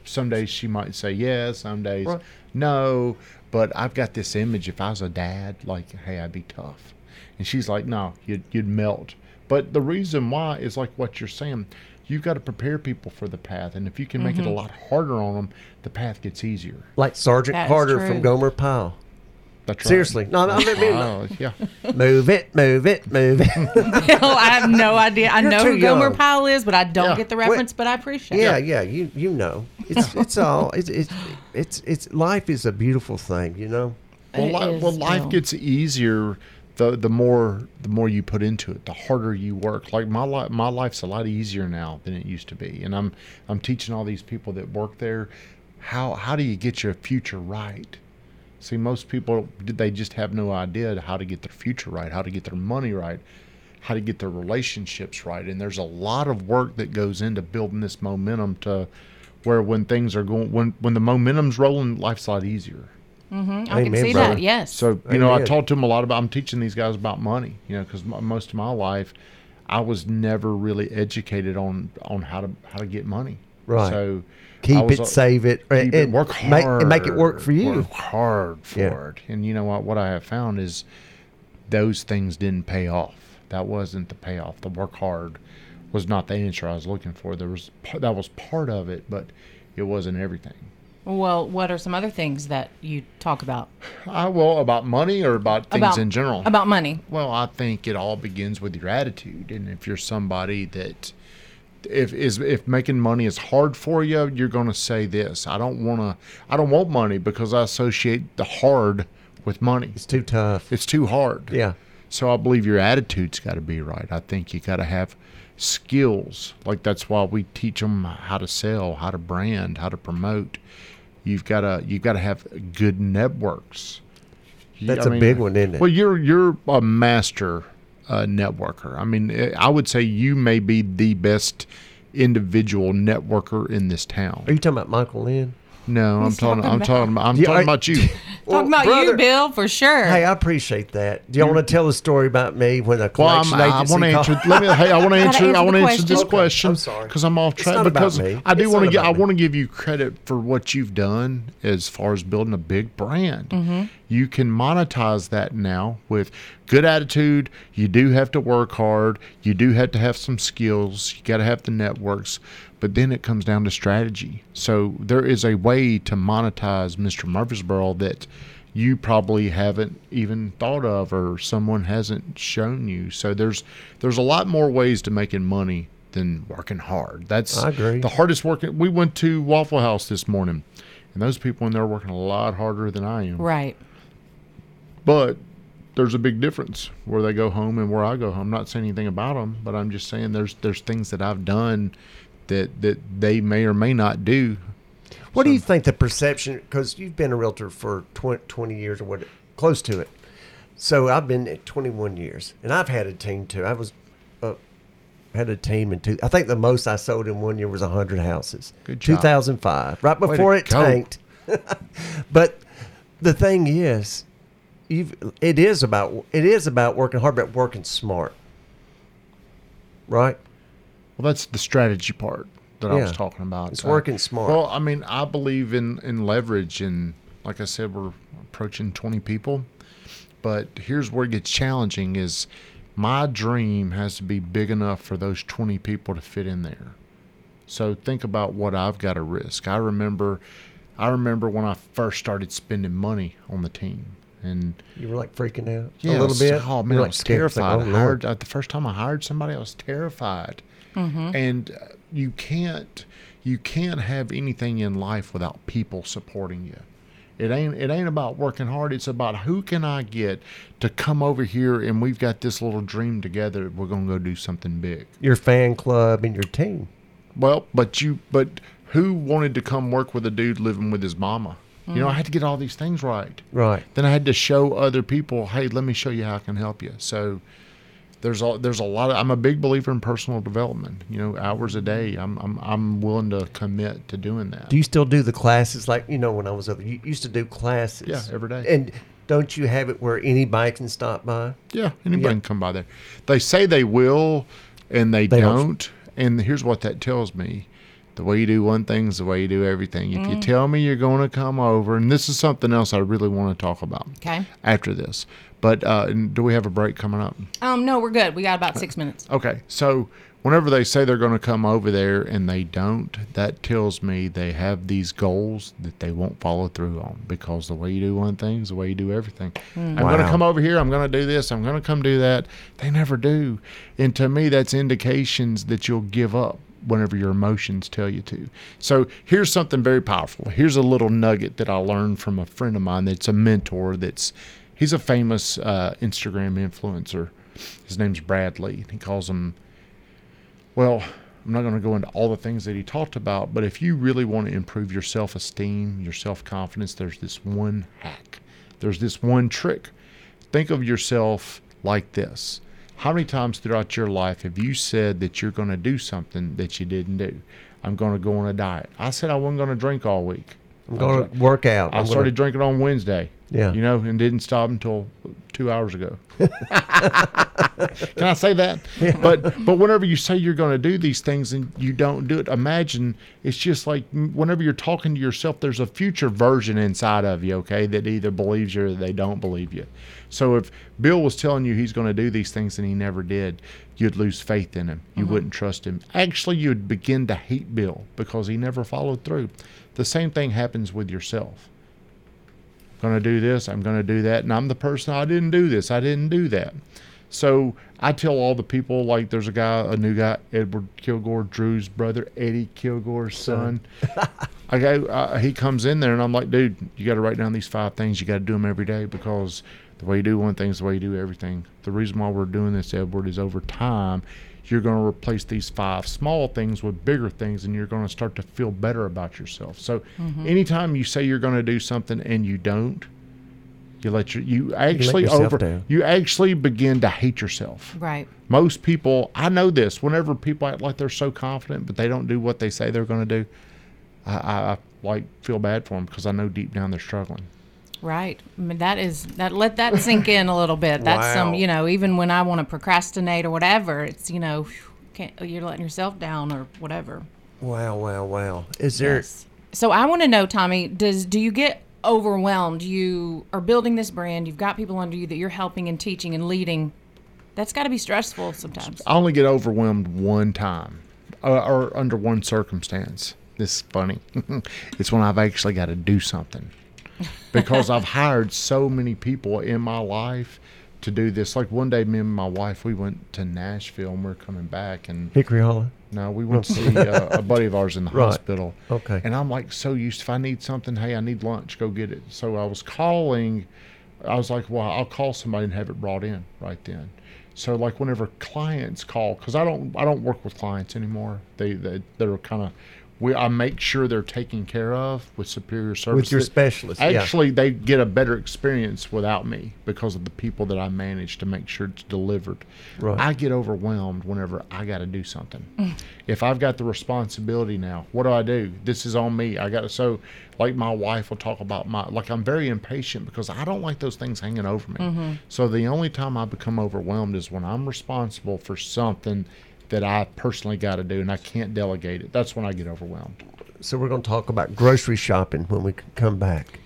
some days she might say yes, some days Right. no. But I've got this image. If I was a dad, like, hey, I'd be tough, and she's like, no, you'd you'd melt. But the reason why is like what you're saying. You've got to prepare people for the path, and if you can make Mm-hmm. it a lot harder on them, the path gets easier. like Sergeant That's Carter true. from Gomer Pyle. That's right. Seriously, no, I mean, Oh, yeah. move it, move it, move it. Bill, I have no idea. I You're know too who Gomer. Pyle is, but I don't Yeah. get the Wait. reference. But I appreciate yeah, it. yeah, you you know, it's it's all it's it's it's it's life is a beautiful thing, you know. Well, li- is, well, life Bill. gets easier the the more the more you put into it, the harder you work. Like my life, my life's a lot easier now than it used to be, and I'm I'm teaching all these people that work there how how do you get your future right. See, most people they just have no idea how to get their future right, how to get their money right, how to get their relationships right, and there's a lot of work that goes into building this momentum to where when things are going when when the momentum's rolling, life's a lot easier. Mm-hmm. I can see brother. that. Yes. So you know, I Amen. talked to them a lot about. I'm teaching these guys about money. You know, because most of my life, I was never really educated on on how to how to get money. Right. So Keep was it, save it, keep and, it, work hard, make, and make it work for you. Work hard for Yeah. it. And you know what? What I have found is those things didn't pay off. That wasn't the payoff. The work hard was not the answer I was looking for. There was that was part of it, but it wasn't everything. Well, what are some other things that you talk about I well about money or about things about in general. About money. Well, I think it all begins with your attitude, and if you're somebody that, if is if making money is hard for you, you're going to say this. I don't want to. I don't want money because I associate the hard with money. It's too tough. It's too hard. Yeah. So I believe your attitude's got to be right. I think you got to have skills. Like that's why we teach them how to sell, how to brand, how to promote. You've got to you've got to have good networks. That's a big one, isn't it? Well, you're you're a master uh, networker. I mean, eh, I would say you may be the best individual networker in this town. Are you talking about Michael Lynn? No, I'm He's talking. talking I'm talking about. I'm Yeah, talking about you. Talking about brother- you, Bill, for sure. Hey, I appreciate that. Do you want to tell a story about me when a Well, I'm, collection I want to answer. Let me. Hey, I want to answer. answer I want to answer this question. Okay, question. I'm sorry. because I'm off track. not about because me. I do want to get. I want to give you credit for what you've done as far as building a big brand. Mm-hmm. You can monetize that now with good attitude. You do have to work hard. You do have to have some skills. You got to have the networks. But then it comes down to strategy. So there is a way to monetize Mr. Murfreesboro that you probably haven't even thought of or someone hasn't shown you. So there's there's a lot more ways to making money than working hard. That's I agree. the hardest working. We went to Waffle House this morning, and those people in there are working a lot harder than I am. right. But there's a big difference where they go home and where I go home. I'm not saying anything about them, but I'm just saying there's there's things that I've done that that they may or may not do. What do you think the perception? Because you've been a realtor for 20, 20 years or what, close to it. So I've been at 21 years, and I've had a team too. I was uh, had a team in two. I think the most I sold in one year was 100 houses. Good job. 2005, right before it go. tanked. but the thing is, you've it is about it is about working hard, but working smart. Right. Well, that's the strategy part that I was talking about. It's Uh, working smart. Well, I mean, I believe in in leverage, and like I said, we're approaching 20 people. But here's where it gets challenging: is my dream has to be big enough for those 20 people to fit in there. So think about what I've got to risk. I remember, I remember when I first started spending money on the team, and You were like freaking out yeah, a I little was- bit. Oh You man, were, I like, was scared. It's like, terrified. oh, I hired uh, the first time I hired somebody, I was terrified. And uh, you can't you can't have anything in life without people supporting you. It ain't it ain't about working hard. It's about who can I get to come over here and we've got this little dream together. We're gonna go do something big. your fan club and your team. Well, but you but who wanted to come work with a dude living with his mama? You know, I mm. had to get all these things right. Right. Then I had to show other people, hey, let me show you how I can help you. So there's a there's a lot of I'm a big believer in personal development. You know, hours a day. I'm I'm I'm willing to commit to doing that. Do you still do the classes like you know when I was over? You used to do classes. Yeah, every day. And don't you have it where anybody can stop by? yeah, anybody Yeah. can come by there. They say they will, and they, They don't. don't. And here's what that tells me: the way you do one thing is the way you do everything. If you tell me you're going to come over, and this is something else I really want to talk about. Okay. After this, but uh, do we have a break coming up? Um, no, we're good. We got about six minutes. Okay, so whenever they say they're going to come over there and they don't, that tells me they have these goals that they won't follow through on because the way you do one thing is the way you do everything. I'm going to come over here, I'm going to do this, I'm going to come do that. They never do. And to me, that's indications that you'll give up whenever your emotions tell you to. So here's something very powerful. Here's a little nugget that I learned from a friend of mine that's a mentor that's he's a famous uh, Instagram influencer. His name's Bradley. He calls him well, I'm not going to go into all the things that he talked about, but if you really want to improve your self esteem, your self confidence, there's this one hack. There's this one trick. Think of yourself like this. How many times throughout your life have you said that you're going to do something that you didn't do? I'm going to go on a diet. I said I wasn't going to drink all week. I'm going to work out. I I'm started Gonna, drinking on Wednesday. Yeah. You know, and didn't stop until two hours ago. Can I say that? But but whenever you say you're going to do these things and you don't do it, imagine it's just like whenever you're talking to yourself, there's a future version inside of you, okay, that either believes you or they don't believe you. So if Bill was telling you he's going to do these things and he never did, you'd lose faith in him. You mm-hmm. wouldn't trust him. Actually, you'd begin to hate Bill because he never followed through. The same thing happens with yourself I'm going to do this, I'm going to do that, and I'm the person I didn't do this, I didn't do that. So I tell all the people like there's a guy, a new guy, Edward Kilgore, Drew's brother, Eddie Kilgore's son. I go, uh, he comes in there and I'm like, dude, you got to write down these five things. You got to do them every day because the way you do one thing is the way you do everything. The reason why we're doing this, Edward, is over time, you're going to replace these five small things with bigger things and you're going to start to feel better about yourself. So mm-hmm. anytime you say you're going to do something and you don't, you let your you actually yourself over down. you actually begin to hate yourself. Right. Most people, I know this. Whenever people act like they're so confident, but they don't do what they say they're going to do, I, I, I like feel bad for them because I know deep down they're struggling. Right. I mean, that is that. Let that sink in a little bit. That's some. You know, even when I want to procrastinate or whatever, it's you know, can't you're letting yourself down or whatever. Wow, wow, wow. Is there? Yes. So I want to know, Tommy, does do you get overwhelmed? You are building this brand. You've got people under you that you're helping and teaching and leading. That's got to be stressful sometimes. I only get overwhelmed one time, uh, or under one circumstance. This is funny. it's when I've actually got to do something, because I've hired so many people in my life to do this. Like one day, me and my wife we went to Nashville and we're coming back, and Hickory Hollow. no, we went to see uh, a buddy of ours in the Right. hospital. Okay. And I'm like so used. If I need something, hey, I need lunch, go get it. So I was calling. I was like, well, I'll call somebody and have it brought in right then. So like whenever clients call, because I don't I don't work with clients anymore. They they they're kind of. We, I make sure they're taken care of with superior service. With your That- specialist, yeah. Actually, they get a better experience without me because of the people that I manage to make sure it's delivered. Right. I get overwhelmed whenever I got to do something. if I've got the responsibility now, what do I do? This is on me. I got to so like my wife will talk about my like I'm very impatient because I don't like those things hanging over me. Mm-hmm. So the only time I become overwhelmed is when I'm responsible for something that I personally got to do and I can't delegate it. That's when I get overwhelmed. So we're going to talk about grocery shopping when we come back.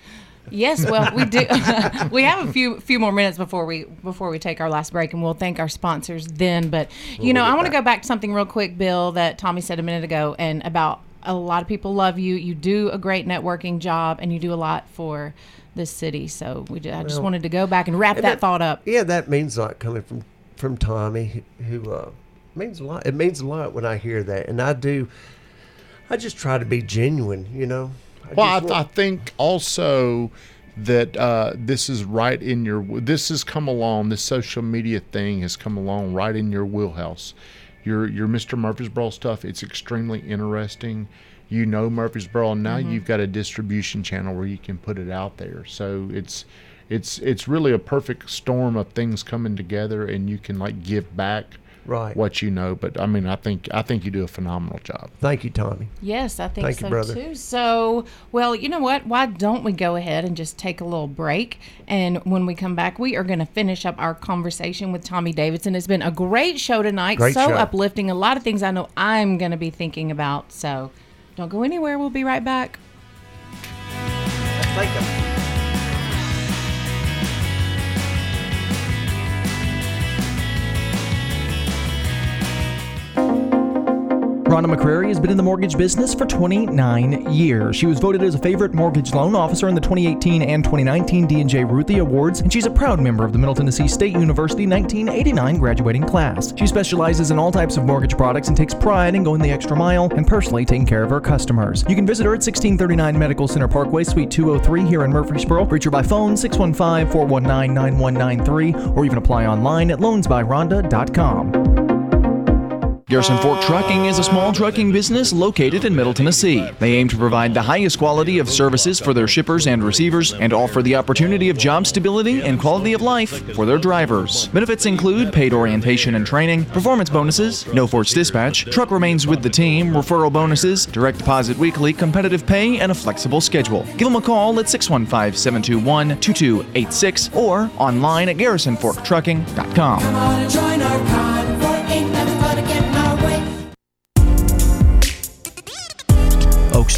Yes, well, we do. we have a few few more minutes before we before we take our last break, and we'll thank our sponsors then. But you know, I want to go back to something real quick, Bill, that Tommy said a minute ago, and about a lot of people love you. You do a great networking job, and you do a lot for this city. So we, ju- I just Well, wanted to go back and wrap And that, thought up. Yeah, that means a lot coming from from Tommy, who, who uh, means a lot. It means a lot when I hear that, and I do. I just try to be genuine, you know. I Well, I, just I think also that uh, this is right in your. This has come along. This social media thing has come along right in your wheelhouse. Your your Mr. Murfreesboro stuff. It's extremely interesting. You know Murfreesboro, and now you've got a distribution channel where you can put it out there. So it's it's it's really a perfect storm of things coming together, and you can like give back Right. what you know. But I mean, I think I think you do a phenomenal job. Thank you, Tommy. Yes, I think Thank you, so brother. too. So, well, you know what? Why don't we go ahead and just take a little break? And when we come back, we are going to finish up our conversation with Tommy Davidson. It's been a great show tonight. Great so show. uplifting. A lot of things I know I'm going to be thinking about. So, don't go anywhere. We'll be right back. Rhonda McCrary has been in the mortgage business for 29 years. She was voted as a favorite mortgage loan officer in the 2018 and 2019 D&J Ruthie Awards, and she's a proud member of the Middle Tennessee State University 1989 graduating class. She specializes in all types of mortgage products and takes pride in going the extra mile and personally taking care of her customers. You can visit her at 1639 Medical Center Parkway, Suite 203 here in Murfreesboro. Reach her by phone 615-419-9193 or even apply online at loansbyrhonda.com. Garrison Fork Trucking is a small trucking business located in Middle Tennessee. They aim to provide the highest quality of services for their shippers and receivers and offer the opportunity of job stability and quality of life for their drivers. Benefits include paid orientation and training, performance bonuses, no force dispatch, truck remains with the team, referral bonuses, direct deposit weekly, competitive pay, and a flexible schedule. Give them a call at 615 721 2286 or online at garrisonforktrucking.com.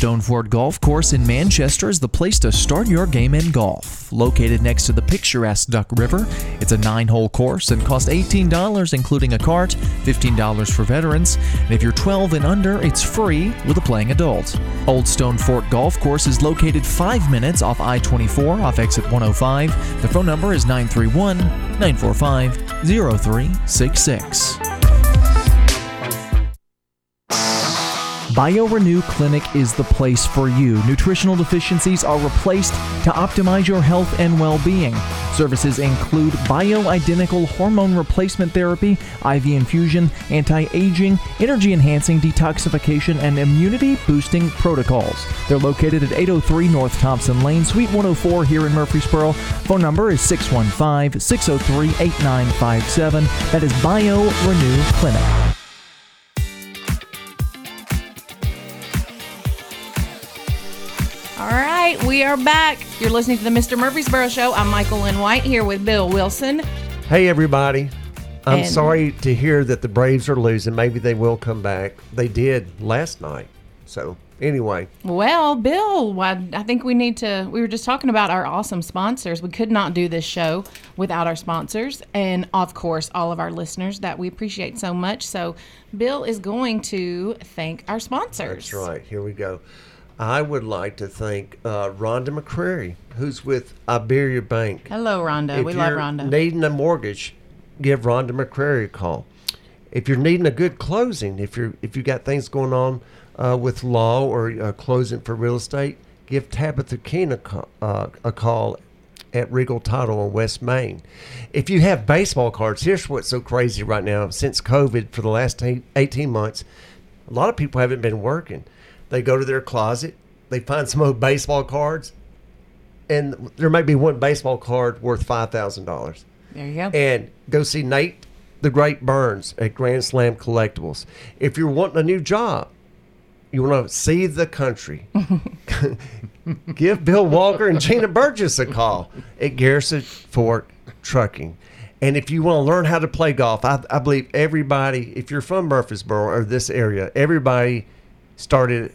Old Stone Fort Golf Course in Manchester is the place to start your game in golf. Located next to the picturesque Duck River, it's a nine hole course and costs $18, including a cart, $15 for veterans, and if you're 12 and under, it's free with a playing adult. Old Stone Fort Golf Course is located five minutes off I 24 off exit 105. The phone number is 931 945 0366. BioRenew Clinic is the place for you. Nutritional deficiencies are replaced to optimize your health and well being. Services include bioidentical hormone replacement therapy, IV infusion, anti aging, energy enhancing detoxification, and immunity boosting protocols. They're located at 803 North Thompson Lane, Suite 104 here in Murfreesboro. Phone number is 615 603 8957. That is BioRenew Clinic. We are back. You're listening to the Mr. Murfreesboro Show. I'm Michael Lynn White here with Bill Wilson. Hey, everybody. I'm And- sorry to hear that the Braves are losing. Maybe they will come back. They did last night. So, anyway, Well, Bill, why- I think we need to. We were just talking about our awesome sponsors. We could not do this show without our sponsors, and of course, all of our listeners that we appreciate so much. So, Bill is going to thank our sponsors. that's right. Here we go. I would like to thank uh, Rhonda McCrary, who's with Iberia Bank. Hello, Rhonda. If we love you're Rhonda. Needing a mortgage, give Rhonda McCrary a call. If you're needing a good closing, if you're if you got things going on uh, with law or uh, closing for real estate, give Tabitha Keene a, call, uh, a call at Regal Title on West Main. If you have baseball cards, here's what's so crazy right now. Since COVID, for the last 18 months, a lot of people haven't been working. They go to their closet, they find some old baseball cards, and there may be one baseball card worth five thousand dollars. there you go. And go see Nate the Great Burns at Grand Slam Collectibles. If you're wanting a new job, you want to see the country. Give Bill Walker and Gina Burgess a call at Garrison Fork Trucking. And if you want to learn how to play golf, I, I believe everybody, if you're from Murfreesboro or this area, everybody started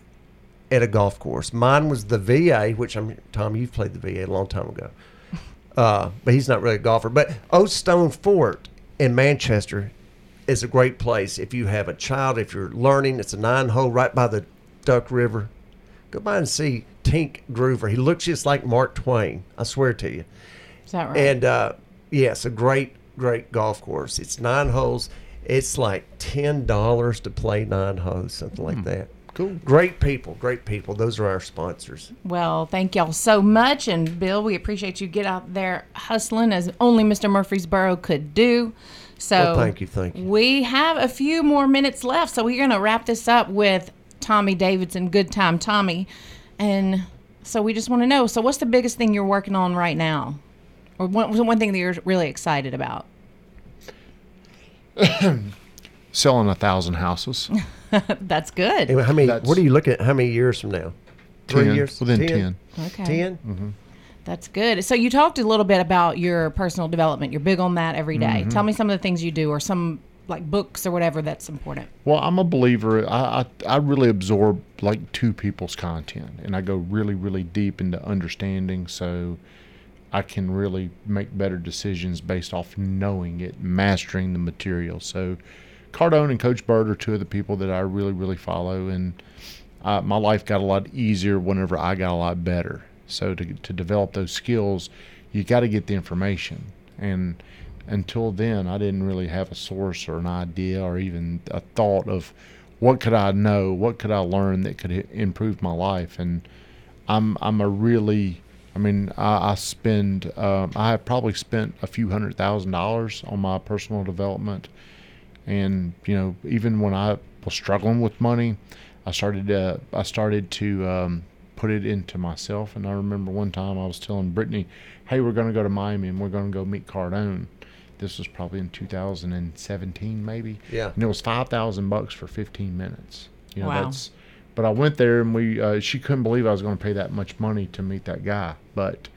at a golf course. Mine was the VA, which I'm Tom. You've played the VA a long time ago, uh, but he's not really a golfer. But Old Stone Fort in Manchester is a great place if you have a child. If you're learning, it's a nine hole right by the Duck River. Go by and see Tink Groover. He looks just like Mark Twain. I swear to you. Is that right? And uh, yes, a great, great golf course. It's nine holes. It's like ten dollars to play nine holes, something like that. Cool. Great people, great people. Those are our sponsors. Well, thank y'all so much. And Bill, we appreciate you get out there hustling as only Mr. Murfreesboro could do. So Well, thank you, thank you. We have a few more minutes left, so we're gonna wrap this up with Tommy Davidson, Good Time Tommy. And so we just want to know. So, what's the biggest thing you're working on right now, or one, one thing that you're really excited about? Selling a thousand houses. That's good. Anyway, how many? That's- what are you looking at? How many years from now? Three 10, years. Within 10. Okay. 10? mm-hmm. That's good. So you talked a little bit about your personal development. You're big on that every day. Tell me some of the things you do, or some like books or whatever that's important. Well, I'm a believer. I, I I really absorb like two people's content, and I go really, really deep into understanding, so I can really make better decisions based off knowing it, mastering the material. So, Cardone and Coach Bird are two of the people that I really, really follow, and uh, my life got a lot easier whenever I got a lot better. So to to develop those skills, you got to get the information, and until then, I didn't really have a source or an idea or even a thought of what could I know, what could I learn that could improve my life, and I'm I'm a really I mean, I, I spend, um, I have probably spent a few hundred thousand dollars on my personal development. And, you know, even when I was struggling with money, I started to, I started to um, put it into myself. And I remember one time I was telling Brittany, hey, we're going to go to Miami and we're going to go meet Cardone. This was probably in 2017, maybe. Yeah. And it was 5000 bucks for 15 minutes. You know, Wow. that's, but I went there and we, uh, she couldn't believe I was going to pay that much money to meet that guy. But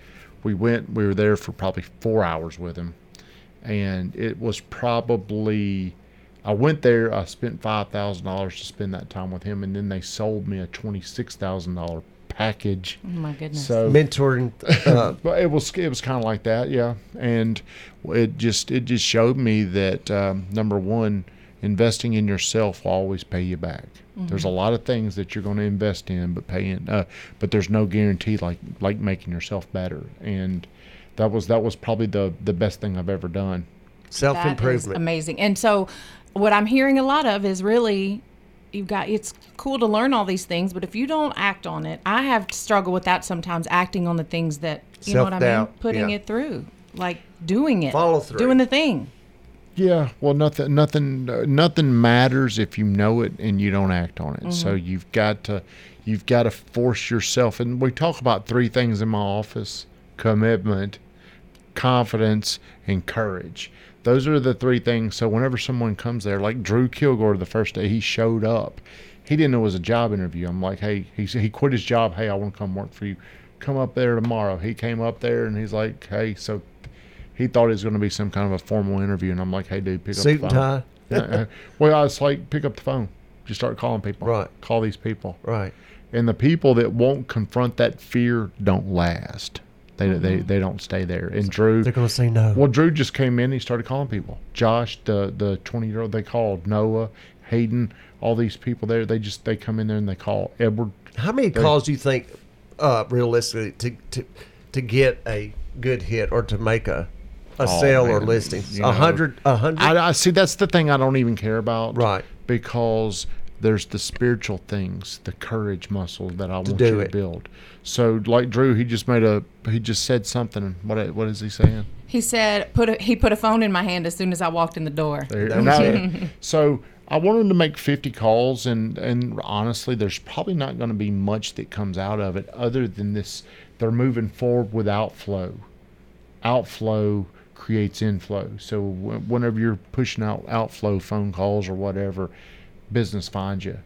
we went, we were there for probably four hours with him. And it was probably, I went there, I spent $5,000 to spend that time with him. And then they sold me a $26,000 package. Oh my goodness. So Mentoring. Uh, but it was it was kind of like that, yeah. And it just it just showed me that um, number one, investing in yourself will always pay you back. There's a lot of things that you're going to invest in, but paying, uh, but there's no guarantee like like making yourself better. And that was that was probably the the best thing I've ever done. Self improvement. amazing. And so, what I'm hearing a lot of is really you've got it's cool to learn all these things, but if you don't act on it, I have struggled with that sometimes acting on the things that you know what I mean, putting yeah. it through, like doing it, Follow through. doing the thing. Yeah, well, nothing, nothing, uh, nothing matters if you know it and you don't act on it. So you've got to, you've got to force yourself. And we talk about three things in my office: commitment, confidence, and courage. Those are the three things. So whenever someone comes there, like Drew Kilgore, the first day he showed up, he didn't know it was a job interview. I'm like, hey, he he quit his job. Hey, I want to come work for you. Come up there tomorrow. He came up there and he's like, hey, so he thought it was going to be some kind of a formal interview, and I'm like, "Hey, dude, pick Suit up and the phone." tie. Yeah, uh, well, I was like, "Pick up the phone. Just start calling people. Right. Call these people. Right. And the people that won't confront that fear don't last. They they, they don't stay there. And Drew, They're going to say no. well, Drew just came in. He started calling people. Josh, the the 20 year old, they called Noah, Hayden, all these people there. They just they come in there and they call Edward. How many calls do you think, uh, realistically, to, to to get a good hit or to make a a Oh, sale or listing? A hundred, a hundred. I, I see. That's the thing I don't even care about. Right. Because there's the spiritual things, the courage muscle that I want do you it. to build. So, like Drew, he just made a. He just said something. What what is he saying? He said, "Put a, he put a phone in my hand as soon as I walked in the door." There- and I- so I wanted to make 50 calls, and and honestly, there's probably not going to be much that comes out of it other than this. They're moving forward with outflow. Outflow creates inflow. So wh- whenever you're pushing out outflow phone calls or whatever, business finds you.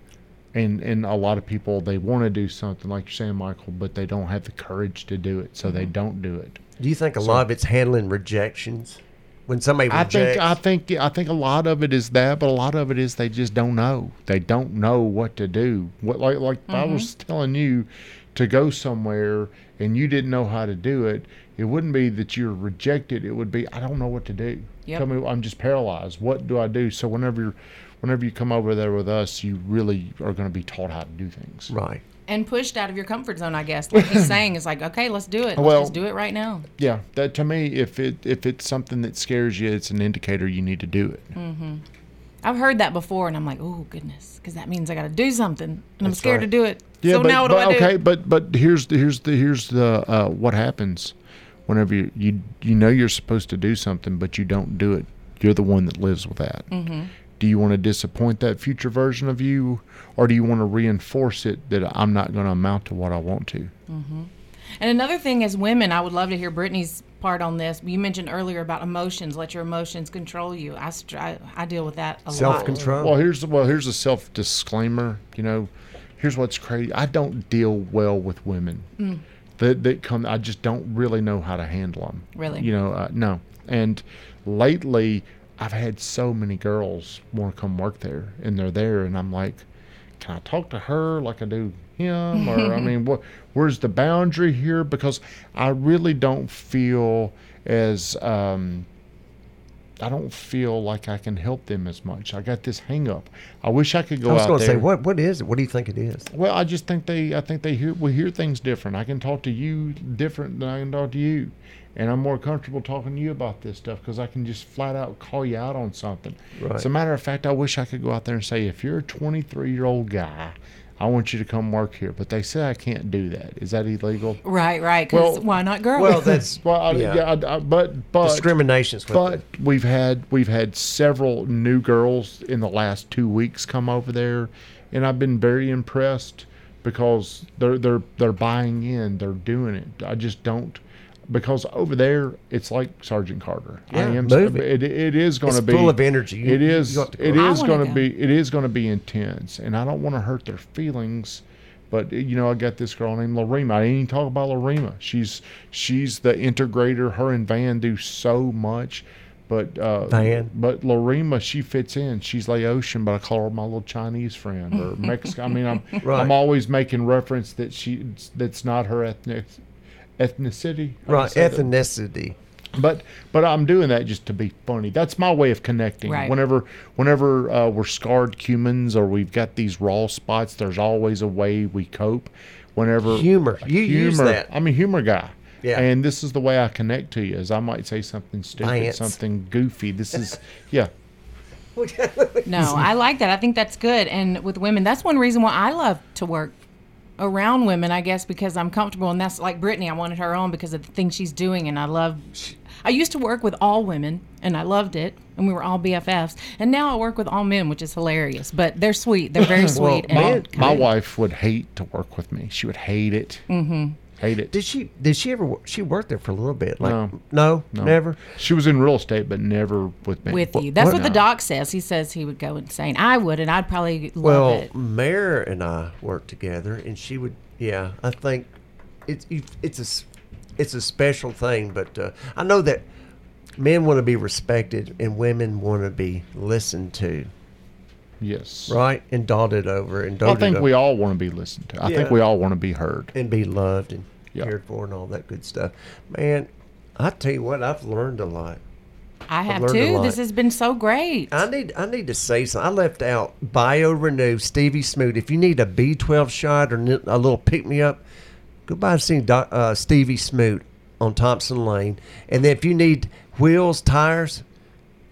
And and a lot of people they want to do something like you're saying, Michael, but they don't have the courage to do it, so they mm-hmm. don't do it. do you think a lot of it's handling rejections? When somebody I think I think I think a lot of it is that, but a lot of it is they just don't know. They don't know what to do. What like like I was mm-hmm. telling you to go somewhere and you didn't know how to do it. It wouldn't be that you're rejected. It would be I don't know what to do. Yep. Tell me, I'm just paralyzed. What do I do? So whenever you're, whenever you come over there with us, you really are going to be taught how to do things. right. and pushed out of your comfort zone. I guess, like he's saying, is like, okay, let's do it. Let's Well- just do it right now. Yeah, that to me, if it if it's something that scares you, it's an indicator you need to do it. Mm-hmm. I've heard that before, and I'm like, oh goodness, because that means I got to do something, and I'm scared right. to do it. Yeah, so but, now what do but I do? okay, but but here's the here's the here's the uh, what happens whenever you, you you know you're supposed to do something, but you don't do it. You're the one that lives with that. Mm-hmm. Do you want to disappoint that future version of you, or do you want to reinforce it that I'm not going to amount to what I want to? And another thing as women, I would love to hear Brittany's part on this. You mentioned earlier about emotions. Let your emotions control you. I, str- I, I deal with that a lot. Self control. Well, here's well here's a self disclaimer. You know, here's what's crazy. I don't deal well with women Mm. that that come. I just don't really know how to handle them. Really? You know, uh, no. And lately, I've had so many girls want to come work there, and they're there, and I'm like, can I talk to her like I do him? Or I mean, what? Where's the boundary here? Because I really don't feel as um, I don't feel like I can help them as much. I got this hang up. I wish I could go I was going to say, what what is it? What do you think it is? Well, I just think they, I think they hear, we hear things different. I can talk to you different than I can talk to you, and I'm more comfortable talking to you about this stuff because I can just flat out call you out on something. Right. As a matter of fact, I wish I could go out there and say, if you're a 23 year old guy, I want you to come work here. But they say I can't do that. Is that illegal? Right, right. Because Well- why not girls? Well, that's Well, I, yeah. yeah, I, I, but but discrimination's but it. we've had we've had several new girls in the last two weeks come over there, and I've been very impressed because they're they're they're buying in, they're doing it. I just don't because over there it's like Sergeant Carter. I Yeah, am move it. it is going to be full of energy. You- It is you to it go. I is wanna going to be it is going to be intense, and I don't want to hurt their feelings. But you know, I got this girl named Larima. I didn't even talk about Larima. She's she's the integrator. Her and Van do so much. But uh, Van? but Larima, she fits in. She's Laotian, but I call her my little Chinese friend or Mexican. I mean, I'm Right. I'm always making reference that she that's not her ethnic ethnicity. How do you Right, say that? ethnicity. but but I'm doing that just to be funny. That's my way of connecting. Right. Whenever whenever uh, we're scarred humans or we've got these raw spots, there's always a way we cope. Whenever Humor. You use humor, that. I'm a humor guy. Yeah. And this is the way I connect to you. Is I might say something stupid, Lance. something goofy. This is yeah. No, I like that. I think that's good. And with women, that's one reason why I love to work around women, I guess, because I'm comfortable. And that's like Brittany. I wanted her on because of the things she's doing. And I love, I used to work with all women and I loved it. And we were all BFFs. And now I work with all men, which is hilarious. But they're sweet. They're very sweet. man, and My kind. wife would hate to work with me. She would hate it. Mm-hmm. Hate it. Did she? Did she ever? wo- She worked there for a little bit. Like No. no, No. never. She was in real estate, but never with me. with you. That's what- what, the doc says. He says he would go insane. I would, and I'd probably love Well, it. Mare and I worked together, and she would. Yeah, I think it's it's a s- it's a special thing. But uh, I know that men want to be respected and women want to be listened to, yes. right? And dotted over and dotted over. I think over we all want to be listened to. I think we all want to be heard. and be loved and Yeah. cared for and all that good stuff. Man, I tell you what, I've learned a lot. I have learned a too. lot. This has been so great. I need I need to say something. I left out Bio Renew Stevie Smoot. If you need a B12 shot or a little pick me up, go by and see Doc, uh, Stevie Smoot on Thompson Lane. And then if you need wheels, tires,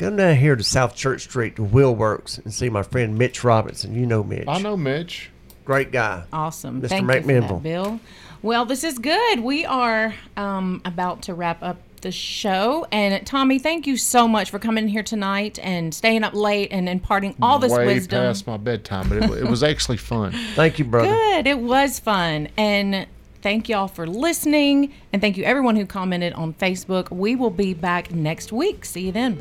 go down here to South Church Street to Wheel Works and see my friend Mitch Robinson. You know Mitch. I know Mitch. Great guy. Awesome. Mr. Thank you for McMinnville. that, Bill. Well, this is good. We are um, about to wrap up the show. And Tommy, thank you so much for coming here tonight and staying up late and imparting all this way wisdom. past my bedtime, but it, it was actually fun. Thank you, brother. Good. It was fun. And thank y'all for listening. And thank you everyone who commented on Facebook. We will be back next week. See you then.